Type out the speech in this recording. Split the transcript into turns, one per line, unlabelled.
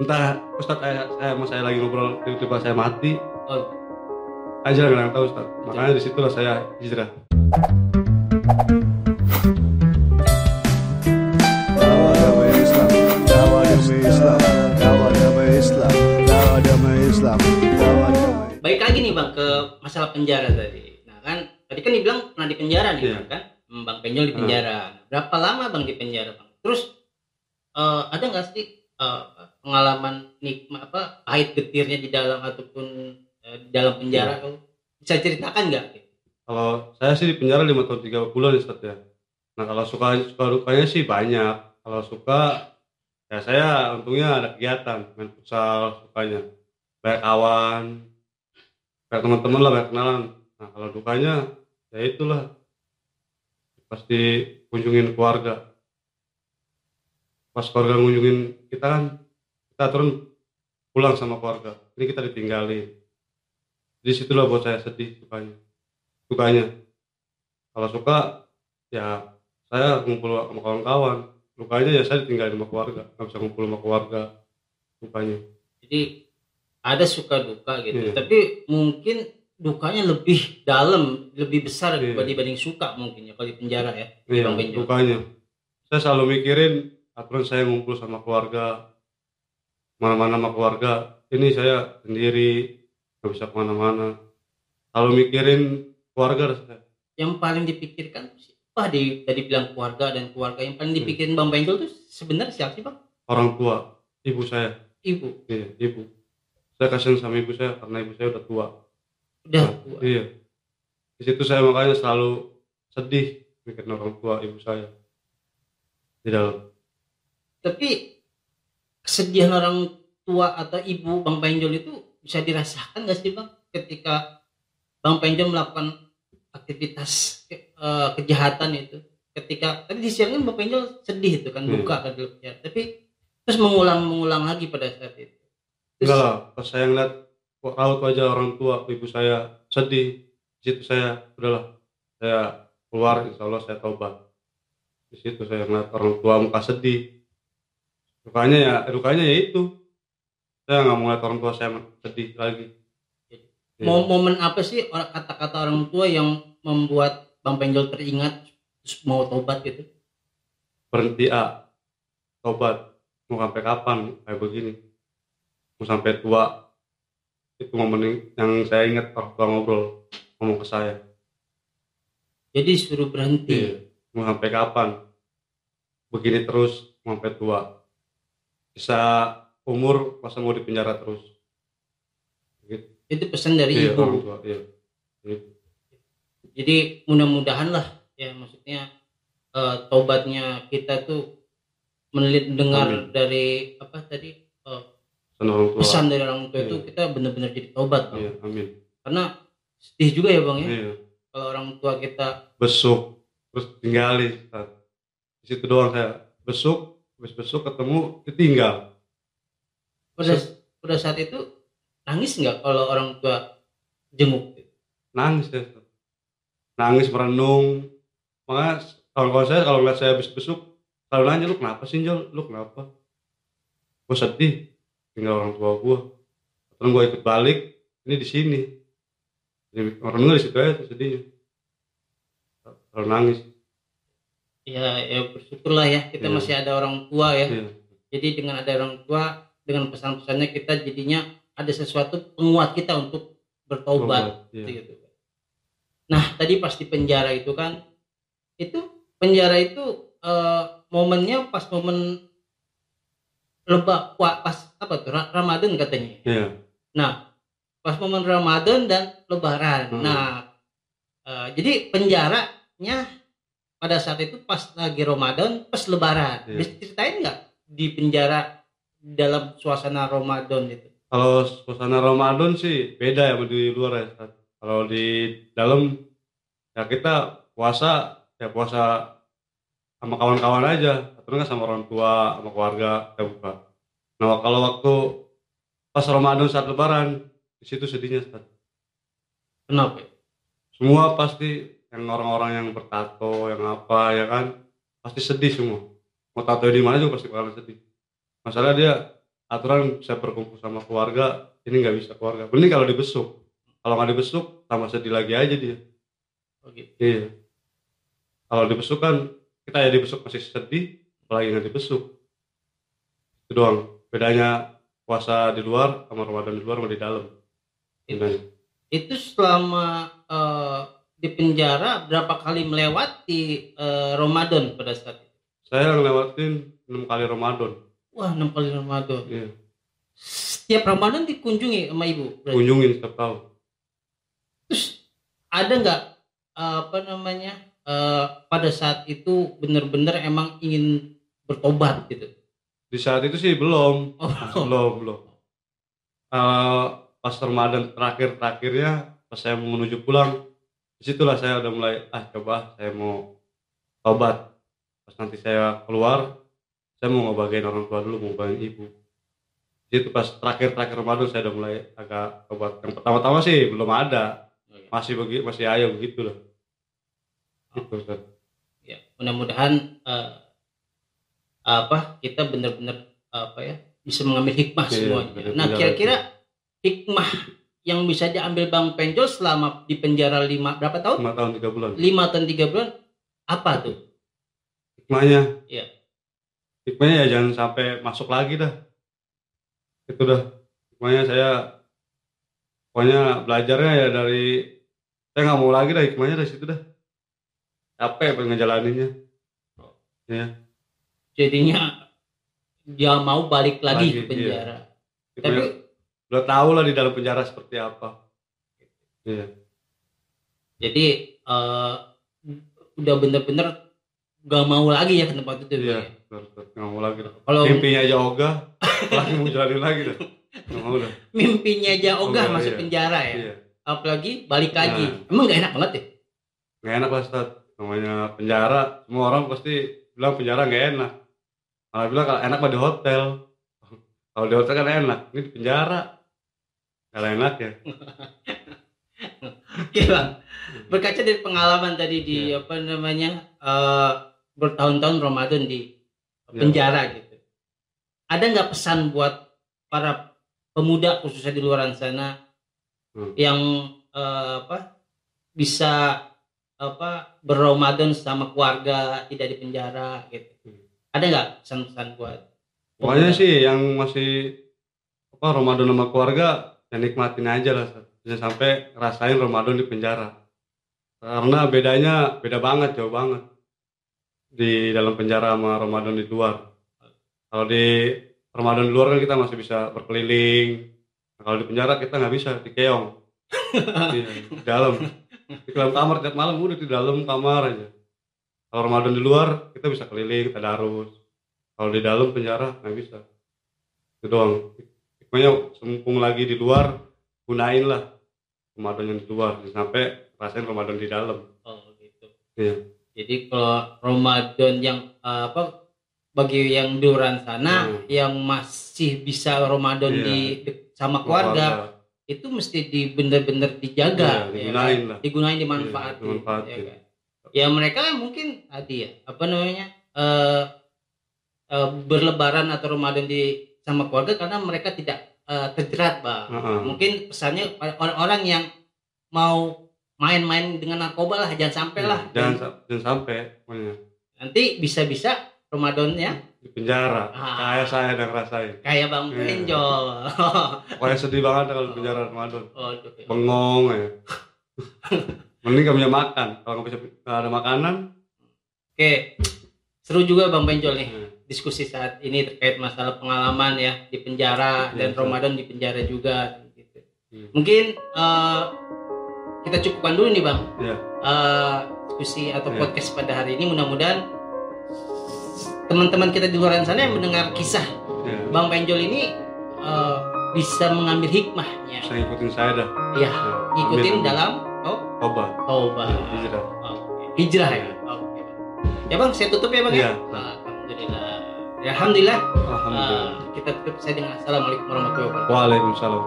entah Ustadz saya, saya sama saya lagi ngobrol tiba-tiba saya mati
Oh,
aja nggak tahu Ustadz makanya di situlah saya hijrah
baik lagi nih bang ke masalah penjara tadi. Nah kan tadi kan dibilang pernah di penjara nih
Iya.
Bang, kan, Hmm, bang Penjol di penjara. Berapa lama bang di penjara bang? Terus eh, ada nggak sih eh, pengalaman nikmat apa pahit getirnya di dalam ataupun eh, di dalam penjara? Bisa ceritakan nggak?
kalau saya sih di penjara lima tahun tiga bulan Ustadz ya. Nah kalau suka suka dukanya sih banyak. Kalau suka ya saya untungnya ada kegiatan main futsal sukanya. Banyak kawan banyak teman-teman lah banyak kenalan. Nah kalau dukanya ya itulah. Pasti kunjungin keluarga. Pas keluarga ngunjungin kita kan kita turun pulang sama keluarga. Ini kita ditinggalin. Di situlah buat saya sedih sukanya. Sukanya. Kalau suka ya saya ngumpul sama kawan-kawan. Lukanya ya saya ditinggalin sama keluarga. Nggak bisa ngumpul sama keluarga. Sukanya.
Jadi ada suka duka gitu.
Iya.
Tapi mungkin dukanya lebih dalam, lebih besar
Iya.
dibanding suka mungkin ya kalau di penjara ya.
iya lukanya saya selalu mikirin aturan saya ngumpul sama keluarga mana-mana sama keluarga ini saya sendiri nggak bisa ke mana-mana selalu mikirin keluarga dah saya
Yang paling dipikirkan siapa di tadi bilang keluarga dan keluarga yang paling dipikirin Bang Benjol tuh sebenarnya siapa sih Bang?
orang tua ibu saya
Ibu.
iya ibu saya kasihan sama ibu saya karena ibu saya udah tua
Udah
Nah,
tua.
Iya. Di situ saya makanya selalu sedih mikirin orang tua ibu saya. Di dalam.
Tapi kesedihan orang tua atau ibu Bang Benjol itu bisa dirasakan gak sih Bang ketika Bang Benjol melakukan aktivitas ke- eh, kejahatan itu ketika tadi disiarkan Bang Benjol sedih itu kan
Hmm.
duka kan ya tapi terus mengulang-mengulang lagi pada saat itu terus
Enggak lah, pas saya ngeliat raut wajah orang tua ibu saya sedih, di situ saya udahlah saya keluar insya Allah saya taubat. Di situ saya ngeliat orang tua muka sedih. Dukanya ya, dukanya ya itu. Saya nggak mau ngeliat orang tua saya sedih lagi.
Mau momen apa sih orang kata-kata orang tua yang membuat Bang Benjol teringat mau tobat gitu?
Berhenti A tobat. Mau sampai kapan? Kayak begini. Mau sampai tua. Itu momen yang saya ingat orang tua ngobrol ngomong ke saya.
Jadi suruh berhenti?
Iya. Mau sampai kapan? Begini terus mau sampai tua bisa umur masa mau di penjara terus gitu.
itu pesan dari
iya,
ibu
orang tua iya Gitu.
jadi mudah-mudahan lah ya maksudnya eh, tobatnya kita tuh menilik dengar
Amin.
dari apa tadi eh,
pesan orang tua
pesan dari orang tua itu
Iya.
kita benar-benar jadi tobat Bang.
iya amin
karena sedih juga ya bang ya
iya
kalau orang tua kita
besuk terus tinggalin Ustaz. di situ doang saya besuk habis besuk ketemu ditinggal
pada pada saat itu nangis nggak kalau orang tua jenguk?
Nangis ya. Ustaz. nangis merenung. Makanya kawan-kawan saya kalau ngeliat saya habis besuk selalu nanya lu kenapa sih Jol lu kenapa? Gue sedih tinggal orang tua gue terus gue ikut balik ini di sini. Jadi orang di situ aja sedihnya. Selalu nangis
ya ya bersyukurlah ya kita
Iya.
masih ada orang tua ya
iya
jadi dengan ada orang tua dengan pesan-pesannya kita jadinya ada sesuatu penguat kita untuk bertobat
Iya.
gitu. Nah tadi pas di penjara itu kan, itu penjara itu eh, momennya pas momen lebak pas apa tuh Ra- Ramadan katanya.
iya
Nah pas momen Ramadan dan Lebaran.
Hmm.
Nah eh, jadi penjaranya pada saat itu pas lagi Ramadan, pas Lebaran.
Iya.
Bisa ceritain nggak di penjara dalam suasana Ramadan itu?
Kalau suasana Ramadan sih beda ya di luar ya. Kalau di dalam ya kita puasa ya puasa sama kawan-kawan aja, atau enggak sama orang tua, sama keluarga kita buka. Nah kalau waktu pas Ramadan saat Lebaran di situ sedihnya.
Kenapa?
Semua pasti yang orang-orang yang bertato, yang apa ya kan pasti sedih semua. Mau tato di mana juga pasti bakalan sedih. Masalah dia aturan bisa berkumpul sama keluarga ini nggak bisa keluarga mending kalau dibesuk kalau nggak dibesuk tambah sedih lagi aja dia
Oh, gitu.
iya kalau dibesuk kan kita ya dibesuk masih sedih apalagi nggak dibesuk itu doang bedanya puasa di luar sama ramadan di luar sama di dalam bedanya.
itu selama eh, di penjara berapa kali melewati eh, Ramadan pada saat itu?
saya ngelewatin enam kali ramadan
Wah, enam kali Ramadan.
iya.
Setiap Ramadan dikunjungi sama ibu. berarti?
kunjungin setiap tahun
Terus ada nggak eh, apa namanya eh, pada saat itu benar-benar emang ingin bertobat gitu?
di saat itu sih belum
Oh,
belum belum Eh, pas Ramadan terakhir terakhirnya pas saya menuju pulang di situlah saya udah mulai ah coba saya mau tobat. Pas nanti saya keluar saya mau ngebagiin orang tua dulu mau ngebagiin ibu. Itu pas terakhir terakhir Ramadan saya udah mulai agak tobat. Yang pertama-tama sih belum ada. Masih begi masih ayo begitu loh gitu Ustaz.
ya mudah-mudahan eh, apa kita benar-benar apa ya bisa mengambil hikmah
Iya,
semuanya. Nah kira-kira hikmah yang bisa diambil Bang Penjol selama di penjara lima berapa tahun?
lima tahun tiga bulan.
Lima tahun tiga bulan. Apa tuh?
hikmahnya.
Iya.
hikmahnya ya jangan sampai masuk lagi dah. Itu dah. Hikmahnya saya pokoknya belajarnya ya dari saya nggak mau lagi dah hikmahnya dari situ dah. Capek pengen ngejalaninnya. Ya
Jadinya dia mau balik lagi,
Lagi,
ke penjara. Tapi
hikmahnya udah tahu lah di dalam penjara seperti apa iya
jadi eh, udah bener-bener gak mau lagi ya ke tempat itu.
iya
ya?
nggak mau lagi
Kalau
mimpinya aja ogah lagi mau jalanin lagi dah mau dah
mimpinya aja ogah
Ogah,
masuk
iya.
penjara ya.
iya
Apalagi balik lagi.
Nah.
Emang gak enak banget ya?
nggak enak lah Ustaz namanya penjara semua orang pasti bilang penjara nggak enak malah bilang kalau enak mah di hotel kalau di hotel kan enak ini di penjara nggak enak ya
Oke bang, berkaca dari pengalaman tadi di
Iya.
apa namanya eh, bertahun-tahun Ramadan di
Iya.
penjara gitu. Ada nggak pesan buat para pemuda khususnya di luar sana
Hmm.
yang eh, apa bisa apa berramadan sama keluarga tidak di penjara gitu.
Hmm.
Ada nggak pesan-pesan buat?
pokoknya sih yang masih apa Ramadan sama keluarga ya nikmatin aja lah jangan sampai ngerasain Ramadan di penjara. Karena bedanya beda banget jauh banget. Di dalam penjara sama Ramadan di luar. Kalau di Ramadan di luar kan kita masih bisa berkeliling. Nah, kalau di penjara kita nggak bisa dikeong Iya, di dalam. Di dalam kamar tiap malam udah di dalam kamar aja. Kalau Ramadan di luar kita bisa keliling tadarus kalau di dalam penjara nggak bisa. Itu doang pokoknya sempung lagi di luar gunain lah Ramadan yang di luar sampai rasain Ramadan di dalam
Oh gitu.
Iya.
Jadi kalau Ramadan yang eh, apa bagi yang di luar sana
Hmm.
yang masih bisa Ramadan
Iya.
di di- sama keluarga itu mesti di bener-bener
Iya,
dijaga ya
digunain
kan?
lah.
digunain dimanfaatin,
Iya, dimanfaatin.
ya kan? ya mereka mungkin tadi ya apa namanya eh, berlebaran atau Ramadan di sama keluarga karena mereka tidak eh, terjerat bang
Heeh.
mungkin pesannya orang-orang yang mau main-main dengan narkoba lah jangan sampai lah.
Iya, jangan sa- jangan sampai pokoknya.
Nanti bisa-bisa Ramadannya
di penjara.
Ah.
kayak saya yang ngerasain.
Kayak Bang
Iya.
Penjol.
pokoknya sedih banget kalau di penjara Ramadan.
Waduh.
bengong ya. Mending gak punya makan. Kalau nggak bisa ada makanan.
Oke, seru juga Bang Penjol nih.
Ya,
diskusi saat ini terkait masalah pengalaman ya di penjara
Iya,
dan. Ramadan di penjara juga. Gitu.
Hmm.
Mungkin eh, kita cukupkan dulu nih Bang
ya
eh, diskusi atau
Iya.
podcast pada hari ini. Mudah-mudahan teman-teman kita di luar sana yang mendengar kisah
ya.
Bang Penjol ini eh, bisa mengambil hikmahnya.
bisa ngikutin saya dah
Ya,
Ya,
ngikutin
amin, amin.
dalam oh,
coba
Taubat.
Ya, hijrah.
Oke. Hijrah ya. Oke. Ya bang, saya tutup ya bang
Iya.
ya. Alhamdulillah. Ya, Alhamdulillah.
alhamdulillah
eh, kita tutup saya dengan assalamualaikum warahmatullahi wabarakatuh.
Waalaikumsalam